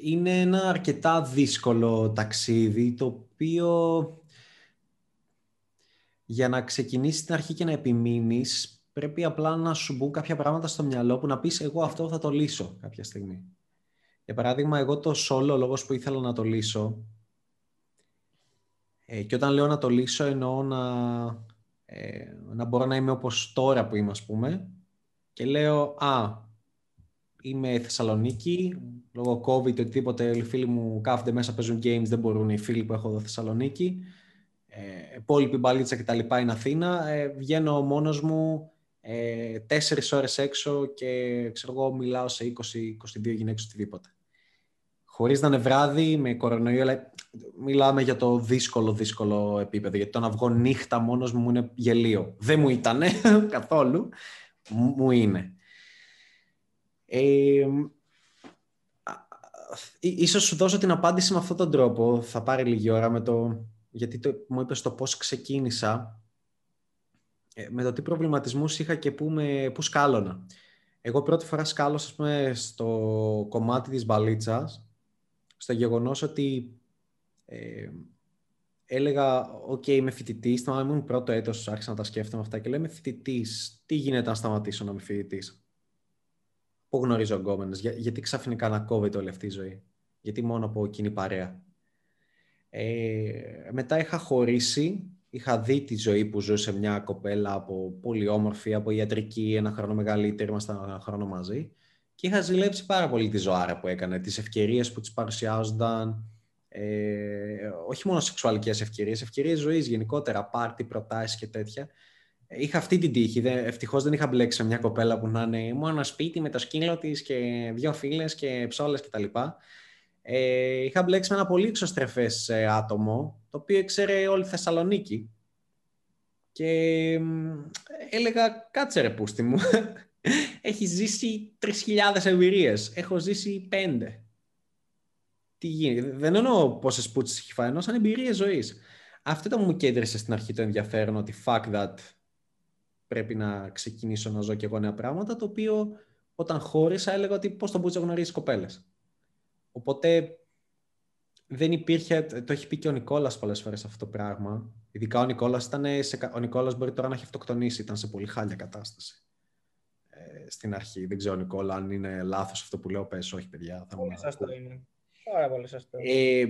είναι ένα αρκετά δύσκολο ταξίδι, το οποίο για να ξεκινήσεις την αρχή και να επιμείνεις, πρέπει απλά να σου μπουν κάποια πράγματα στο μυαλό που να πεις εγώ αυτό θα το λύσω κάποια στιγμή. Για παράδειγμα, εγώ το solo, ο λόγος που ήθελα να το λύσω, ε, και όταν λέω να το λύσω εννοώ να, ε, να μπορώ να είμαι όπως τώρα που είμαι, ας πούμε, και λέω, α, είμαι Θεσσαλονίκη, λόγω COVID, οτιδήποτε οι φίλοι μου κάθονται μέσα, παίζουν games, δεν μπορούν οι φίλοι που έχω εδώ Θεσσαλονίκη, ε, υπόλοιπη μπαλίτσα και τα λοιπά είναι Αθήνα, ε, βγαίνω μόνος μου ε, τέσσερις ώρες έξω και ξέρω εγώ μιλάω σε 20-22 γυναίκες οτιδήποτε. Χωρίς να είναι βράδυ, με κορονοϊό, αλλά μιλάμε για το δύσκολο, δύσκολο επίπεδο. Γιατί το να βγω νύχτα μόνος μου είναι γελίο. Δεν μου ήταν καθόλου. Μου είναι. Ε, ίσως σου δώσω την απάντηση με αυτόν τον τρόπο. Θα πάρει λίγη ώρα με το... Γιατί το, μου είπες το πώς ξεκίνησα. Ε, με το τι προβληματισμούς είχα και πού, με, πού σκάλωνα. Εγώ πρώτη φορά σκάλωσα πούμε, στο κομμάτι της μπαλίτσας στο γεγονός ότι ε, έλεγα, OK, okay, είμαι φοιτητής. Θυμάμαι, ήμουν πρώτο έτος, άρχισα να τα σκέφτομαι αυτά και λέμε φοιτητής. Τι γίνεται αν σταματήσω να είμαι φοιτητής; Πού γνωρίζω γκόμενε, για, γιατί ξαφνικά να κόβεται όλη αυτή η ζωή; Γιατί μόνο από κοινή παρέα; Ε, μετά είχα χωρίσει, είχα δει τη ζωή που ζούσε μια κοπέλα από πολύ όμορφη, από ιατρική, ένα χρόνο μεγαλύτερη, ήμασταν ένα χρόνο μαζί. Και είχα ζηλέψει πάρα πολύ τη ζωάρα που έκανε, τις ευκαιρίες που τις παρουσιάζονταν, ε, όχι μόνο σεξουαλικές ευκαιρίες, ευκαιρίες ζωής γενικότερα, πάρτι, προτάσεις και τέτοια. Ε, είχα αυτή την τύχη. Ευτυχώς δεν είχα μπλέξει με μια κοπέλα που να είναι μόνο σπίτι με το σκύλο της και δύο φίλες και ψόλες κτλ. Ε, είχα μπλέξει με ένα πολύ εξωστρεφές ε, άτομο, το οποίο ήξερε όλη Θεσσαλονίκη. Και έλεγα, κάτσε ρε πούστη μου, έχει ζήσει 3.000 εμπειρίες. Έχω ζήσει 5. Τι γίνεται; Δεν εννοώ πόσες πούτσες έχει φάει, εννοώ σαν εμπειρίες ζωής. Αυτό ήταν που μου κέντρισε στην αρχή το ενδιαφέρον ότι fuck that. Πρέπει να ξεκινήσω να ζω και εγώ νέα πράγματα. Το οποίο όταν χώρισα έλεγα ότι πώς τον να γνωρίζει κοπέλες. Οπότε δεν υπήρχε, το έχει πει και ο Νικόλας πολλές φορές αυτό το πράγμα. Ειδικά ο Νικόλας, ήταν σε, ο Νικόλας μπορεί τώρα να έχει αυτοκτονήσει, ήταν σε πολύ χάλια κατάσταση στην αρχή. Δεν ξέρω, Νικόλα, αν είναι λάθος αυτό που λέω. Πες, όχι, παιδιά. Θα πολύ σωστό είναι. Πάρα πολύ σωστό. Ε,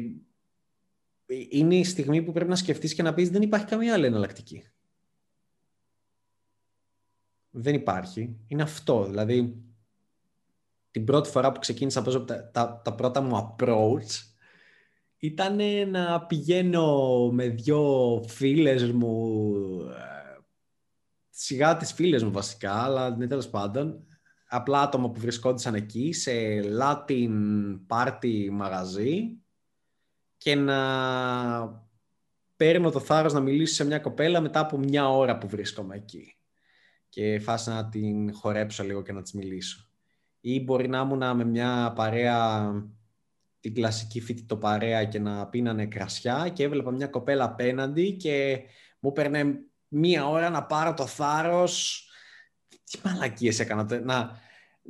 είναι η στιγμή που πρέπει να σκεφτείς και να πεις δεν υπάρχει καμία άλλη εναλλακτική. Δεν υπάρχει. Είναι αυτό. Δηλαδή, την πρώτη φορά που ξεκίνησα να τα, τα, τα πρώτα μου approach ήταν να πηγαίνω με δυο φίλες μου σιγά τις φίλες μου βασικά, αλλά ναι, τέλος πάντων, απλά άτομα που βρισκόντουσαν εκεί σε Latin party μαγαζί και να παίρνω το θάρρος να μιλήσω σε μια κοπέλα μετά από μια ώρα που βρίσκομαι εκεί και φάση να την χορέψω λίγο και να της μιλήσω. Ή μπορεί να ήμουν με μια παρέα, την κλασική φοιτητό παρέα και να πίνανε κρασιά και έβλεπα μια κοπέλα απέναντι και μου έπαιρνε μία ώρα να πάρω το θάρρος. Τι μαλακίες έκανα. Να,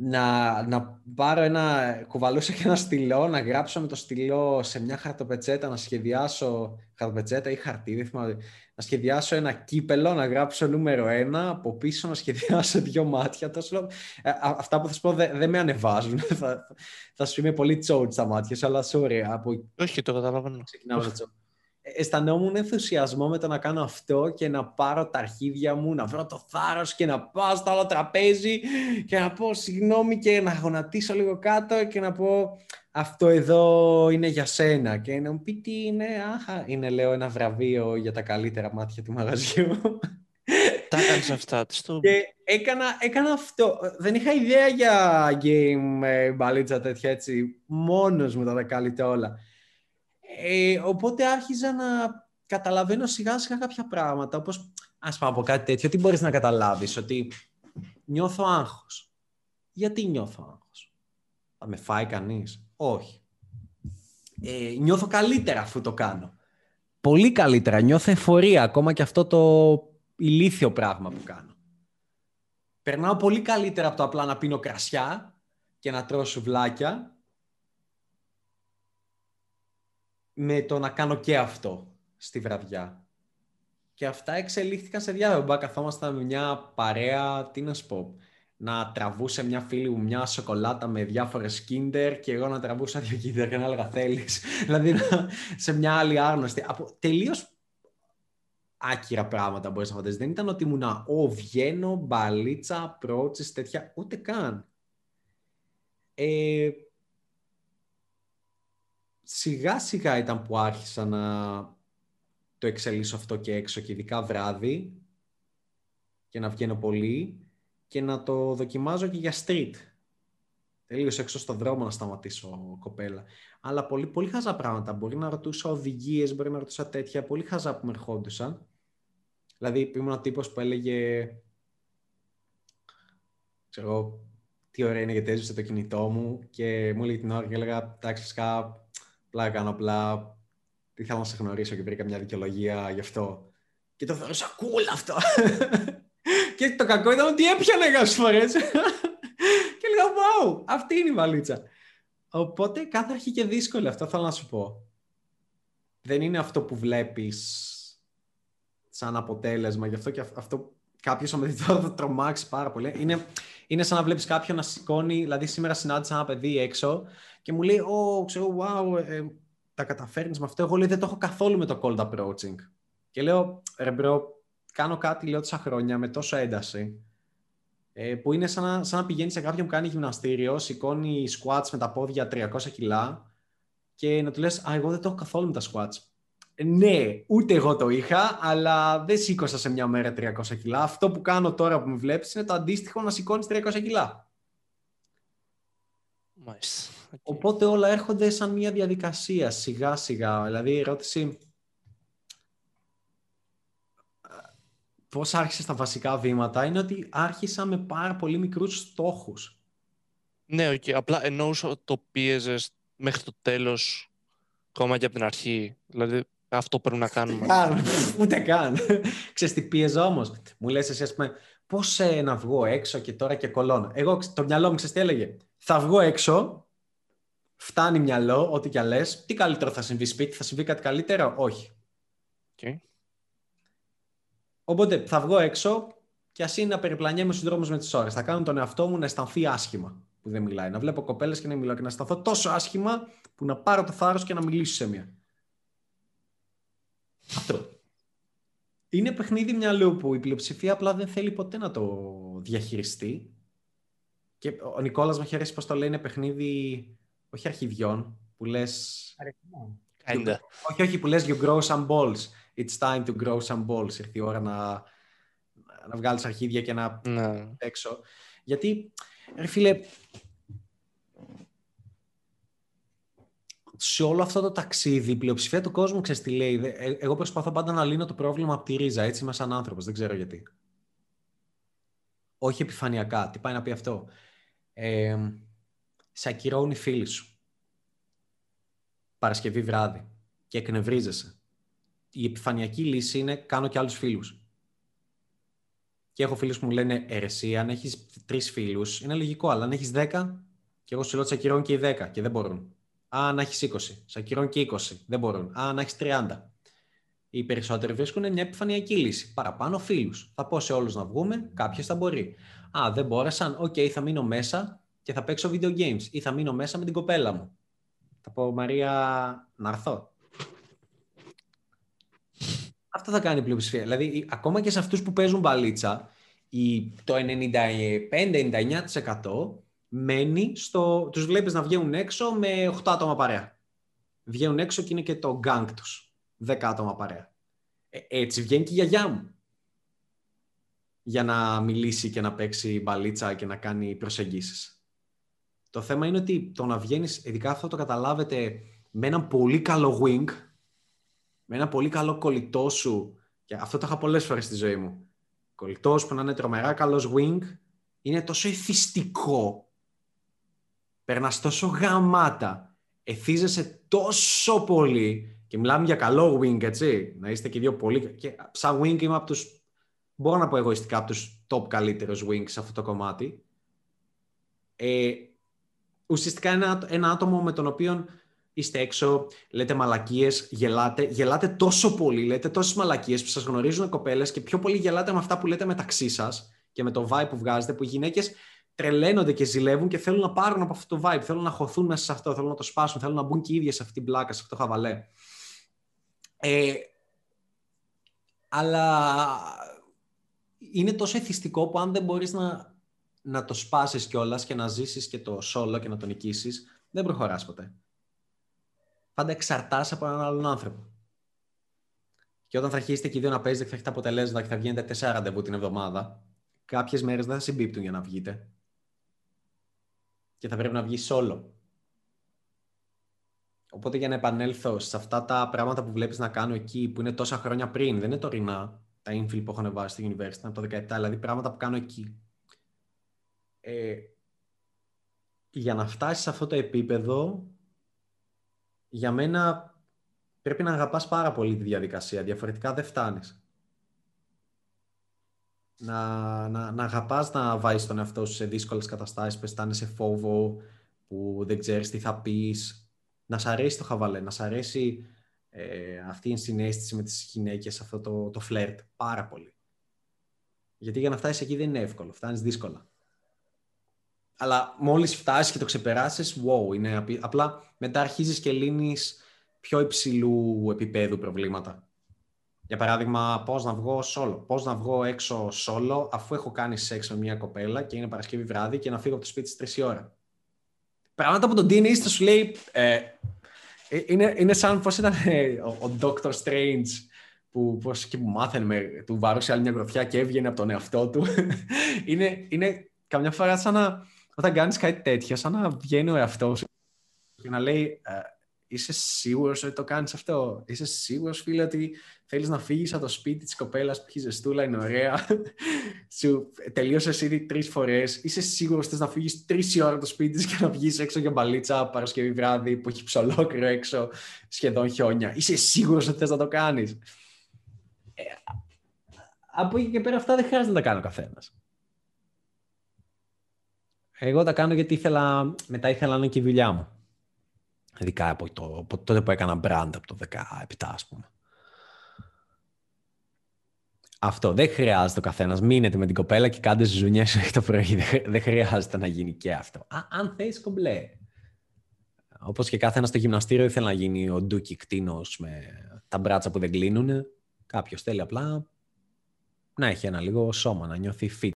να, να πάρω ένα, κουβαλούσα και ένα στυλό, να γράψω με το στυλό σε μια χαρτοπετσέτα, να σχεδιάσω, χαρτοπετσέτα ή χαρτί, δεν θυμάμαι, να σχεδιάσω ένα κύπελο, να γράψω νούμερο ένα, από πίσω να σχεδιάσω δύο μάτια. Τόσο, ε, αυτά που θα σου πω δεν με ανεβάζουν. θα, θα σου είμαι πολύ τσόουτ στα μάτια αλλά sorry. Από... Όχι, το καταλαβαίνω. Ξεκινάω αισθανόμουν ενθουσιασμό με το να κάνω αυτό και να πάρω τα αρχίδια μου, να βρω το θάρρος και να πάω στο άλλο τραπέζι και να πω συγγνώμη και να γονατίσω λίγο κάτω και να πω αυτό εδώ είναι για σένα και να μου πει τι είναι, άχα, είναι λέω ένα βραβείο για τα καλύτερα μάτια του μαγαζιού. Τα έκανες αυτά, στο... Και έκανα, έκανα αυτό. Δεν είχα ιδέα για game ε, μπαλίτσα τέτοια έτσι. Μόνος μου τα καλύτερα όλα. Ε, οπότε άρχιζα να καταλαβαίνω σιγά σιγά κάποια πράγματα, όπως ας πάω από κάτι τέτοιο, τι μπορείς να καταλάβεις, ότι νιώθω άγχος. Γιατί νιώθω άγχος; Θα με φάει κανείς; Όχι. Ε, νιώθω καλύτερα αφού το κάνω. Πολύ καλύτερα. Νιώθω εφορία, ακόμα και αυτό το ηλίθιο πράγμα που κάνω. Περνάω πολύ καλύτερα από το απλά να πίνω κρασιά και να τρώω σουβλάκια με το να κάνω και αυτό στη βραδιά. Και αυτά εξελίχθηκαν σε διάφορα. Καθόμασταν με μια παρέα, τι να σου πω, να τραβούσε μια φίλη μου μια σοκολάτα με διάφορες kinder και εγώ να τραβούσα δύο kinder και να έλεγα θέλεις. δηλαδή σε μια άλλη άρνοστη. Από τελείως άκυρα πράγματα μπορείς να φανταστείς. Δεν ήταν ότι ήμουν ο βγαίνω, μπαλίτσα, πρότσες, τέτοια, ούτε καν. Ε, σιγά σιγά ήταν που άρχισα να το εξελίσσω αυτό και έξω και ειδικά βράδυ και να βγαίνω πολύ και να το δοκιμάζω και για street. Τελείως έξω στον δρόμο να σταματήσω κοπέλα. Αλλά πολύ, πολύ χαζά πράγματα. Μπορεί να ρωτούσα οδηγίες, μπορεί να ρωτούσα τέτοια. Πολύ χαζά που με ερχόντουσαν. Δηλαδή, ήμουν ένα τύπος που έλεγε. Ξέρω τι ωραία είναι γιατί έζησε το κινητό μου και μου έλεγε την ώρα και έλεγα εντάξει φυσικά απλά κάνω απλά τι θέλω να σε γνωρίσω και βρήκα μια δικαιολογία γι' αυτό. Και το θεωρούσα cool αυτό. Και το κακό ήταν ότι έπιανε κάποιες φορές. Και έλεγα wow αυτή είναι η βαλίτσα οπότε κάθε αρχή και δύσκολη αυτό θέλω να σου πω. Δεν είναι αυτό που βλέπεις σαν αποτέλεσμα γι' αυτό και αυτό κάποιος ο θα τρομάξει πάρα πολύ. Είναι είναι σαν να βλέπεις κάποιον να σηκώνει. Δηλαδή, σήμερα συνάντησα ένα παιδί έξω και μου λέει: Ω, ξέρω, wow, ε, τα καταφέρνεις με αυτό. Εγώ λέει: Δεν το έχω καθόλου με το cold approaching. Και λέω: Ρε, bro, κάνω κάτι λέω τόσα χρόνια με τόσο ένταση. Ε, που είναι σαν να, σαν να πηγαίνει σε κάποιον που κάνει γυμναστήριο, σηκώνει squats με τα πόδια 300 κιλά και να του λες «Α, εγώ δεν το έχω καθόλου με τα squats». Ναι, ούτε εγώ το είχα, αλλά δεν σήκωσα σε μια μέρα 300 κιλά. Αυτό που κάνω τώρα που με βλέπεις είναι το αντίστοιχο να σηκώνεις 300 κιλά. Μάλιστα. Οπότε όλα έρχονται σαν μια διαδικασία, σιγά σιγά. Δηλαδή η ερώτηση πώς άρχισες τα βασικά βήματα είναι ότι άρχισα με πάρα πολύ μικρούς στόχους. Ναι, okay. απλά εννοούσα το πίεζες μέχρι το τέλος ακόμα και από την αρχή. Δηλαδή αυτό πρέπει να κάνουμε. Ούτε καν. Ξέρεις τι πίεζα όμως. Μου λες εσύ, ας πούμε, πώς ε, να βγω έξω και τώρα και κολώνω. Εγώ, το μυαλό μου, ξέρεις τι έλεγε; Θα βγω έξω, φτάνει μυαλό, ό,τι κι λες. Τι καλύτερο θα συμβεί σπίτι, θα συμβεί κάτι καλύτερο; Όχι. Okay. Οπότε θα βγω έξω και ας είναι να περιπλανιέμαι στους δρόμους με τις ώρες. Θα κάνω τον εαυτό μου να αισθανθεί άσχημα που δεν μιλάει. Να βλέπω κοπέλες και να μιλάω και να αισθανθώ τόσο άσχημα που να πάρω το θάρρος και να μιλήσω σε μία. Αυτό. Είναι παιχνίδι μυαλού που η πλειοψηφία απλά δεν θέλει ποτέ να το διαχειριστεί. Και ο Νικόλας με χαίρεσει πώ το λέει, είναι παιχνίδι όχι αρχιδιών, που λε. Όχι, όχι, που λες you grow some balls. It's time to grow some balls. Ήρθε η ώρα να, να βγάλεις αρχίδια και να ναι. έξω. Γιατί, ρε φίλε, σε όλο αυτό το ταξίδι, η πλειοψηφία του κόσμου ξέρεις τι λέει. Ε, εγώ προσπαθώ πάντα να λύνω το πρόβλημα από τη ρίζα. Έτσι είμαι σαν άνθρωπος. Δεν ξέρω γιατί. Όχι επιφανειακά. Τι πάει να πει αυτό. Ε, σε ακυρώνει φίλη σου. Παρασκευή βράδυ. Και εκνευρίζεσαι. Η επιφανειακή λύση είναι κάνω και άλλους φίλους. Και έχω φίλους που μου λένε Ρε συ, αν έχεις τρεις φίλους, είναι λογικό, αλλά αν έχεις δέκα, και εγώ σου λέω ότι σε ακυρώνει και οι δέκα και δεν μπορούν. Α, να έχεις 20. Σε ακυρώνει και 20. Δεν μπορούν. Α, να έχεις 30. Οι περισσότεροι βρίσκουν μια επιφανειακή λύση. Παραπάνω φίλους. Θα πω σε όλους να βγούμε, κάποιος θα μπορεί. Α, δεν μπόρεσαν. OK, okay, θα μείνω μέσα και θα παίξω video games. Ή θα μείνω μέσα με την κοπέλα μου. Θα πω, Μαρία, να έρθω. Αυτό θα κάνει η πλειοψηφία. Δηλαδή, ακόμα και σε αυτούς που παίζουν μπαλίτσα, το 95-99% μένει στο... Τους βλέπεις να βγαίνουν έξω με 8 άτομα παρέα. Βγαίνουν έξω και είναι και το γκάγκ τους. 10 άτομα παρέα. Ε, έτσι βγαίνει και η γιαγιά μου. Για να μιλήσει και να παίξει μπαλίτσα και να κάνει προσεγγίσεις. Το θέμα είναι ότι το να βγαίνεις, ειδικά αυτό το καταλάβετε, με έναν πολύ καλό wing, με ένα πολύ καλό κολλητό σου, και αυτό το είχα πολλές φορές στη ζωή μου, κολλητός που να είναι τρομερά καλός wing, είναι τόσο εθιστικό περνάς τόσο γαμάτα, εθίζεσαι τόσο πολύ και μιλάμε για καλό wing, έτσι, να είστε και δύο πολύ... Και σαν wing είμαι από τους, μπορώ να πω εγωιστικά, από τους top καλύτερους wing σε αυτό το κομμάτι. Ε, ουσιαστικά ένα, ένα άτομο με τον οποίο είστε έξω, λέτε μαλακίες, γελάτε, γελάτε τόσο πολύ, λέτε τόσες μαλακίες που σας γνωρίζουν κοπέλες και πιο πολύ γελάτε με αυτά που λέτε μεταξύ σας και με το vibe που βγάζετε, που οι γυναίκες τρελαίνονται και ζηλεύουν και θέλουν να πάρουν από αυτό το vibe, θέλουν να χωθούν μέσα σε αυτό, θέλουν να το σπάσουν, θέλουν να μπουν και οι ίδιες σε αυτή την πλάκα, σε αυτό το χαβαλέ. Ε, αλλά είναι τόσο εθιστικό που αν δεν μπορείς να, να το σπάσεις κιόλας και να ζήσεις και το solo και να το νικήσεις, δεν προχωράς ποτέ. Πάντα εξαρτάσαι από έναν άλλον άνθρωπο. Και όταν θα αρχίσετε και οι δύο να παίζετε και θα έχετε αποτελέσματα και θα βγαίνετε τέσσερα ραντεβού την εβδομάδα, κάποιες μέρες δεν θα συμπίπτουν για να βγείτε. Και θα πρέπει να βγει solo. Οπότε για να επανέλθω σε αυτά τα πράγματα που βλέπεις να κάνω εκεί, που είναι τόσα χρόνια πριν, δεν είναι τωρινά, τα infill που έχω βάσει στη university από το 17, δηλαδή πράγματα που κάνω εκεί. Ε, για να φτάσεις σε αυτό το επίπεδο, για μένα πρέπει να αγαπάς πάρα πολύ τη διαδικασία, διαφορετικά δεν φτάνεις. Να, να, να αγαπάς να βάζεις τον εαυτό σου σε δύσκολες καταστάσεις, που αισθάνεσαι φόβο, που δεν ξέρεις τι θα πεις, να σ' αρέσει το χαβαλέ, να σ' αρέσει ε, αυτή η συνέστηση με τις γυναίκες, αυτό το, το φλερτ, πάρα πολύ. Γιατί για να φτάσεις εκεί δεν είναι εύκολο, φτάνεις δύσκολα. Αλλά μόλις φτάσεις και το ξεπεράσεις, wow, είναι απλά μετά αρχίζεις και λύνεις πιο υψηλού επίπεδου προβλήματα. Για παράδειγμα, πώς να βγω solo, πώς να βγω έξω solo αφού έχω κάνει σεξ με μια κοπέλα και είναι Παρασκευή βράδυ και να φύγω από το σπίτι στις 3 ώρα. Πράγματα που το DNA θα σου λέει, ε, ε, είναι, είναι σαν πώς ήταν ε, ο, ο Doctor Strange που πώς και που μάθαινε, με, του βάρουσε άλλη μια γροθιά και έβγαινε από τον εαυτό του. είναι, είναι καμιά φορά σαν να, όταν κάνεις κάτι τέτοιο, σαν να βγαίνει ο εαυτός σου και να λέει ε, είσαι σίγουρος ότι το κάνεις αυτό; Είσαι σίγουρος, φίλε, ότι θέλεις να φύγεις από το σπίτι της κοπέλας που έχει ζεστούλα, είναι ωραία; Σου τελείωσες ήδη τρεις φορές. Είσαι σίγουρος ότι θες να φύγεις τρεις ώρα από το σπίτι της και να βγεις έξω για μπαλίτσα Παρασκευή βράδυ που έχει ψολόκριο έξω, σχεδόν χιόνια. Είσαι σίγουρος ότι θες να το κάνεις; Ε, από εκεί και πέρα αυτά δεν χρειάζεται να τα κάνει ο καθένας. Εγώ τα κάνω γιατί ήθελα, μετά ήθελα να είναι και η δουλειά μου. Ειδικά από, το, από τότε που έκανα brand από το 17 ας πούμε. Αυτό. Δεν χρειάζεται ο καθένας. Μείνετε με την κοπέλα και κάντε ζουνιές το πρωί. Δεν χρειάζεται να γίνει και αυτό. Α, αν θες, κομπλέ. Όπως και κάθε ένας στο γυμναστήριο ήθελε να γίνει ο ντούκι κτίνος με τα μπράτσα που δεν κλείνουν. Κάποιος θέλει απλά να έχει ένα λίγο σώμα, να νιώθει fit.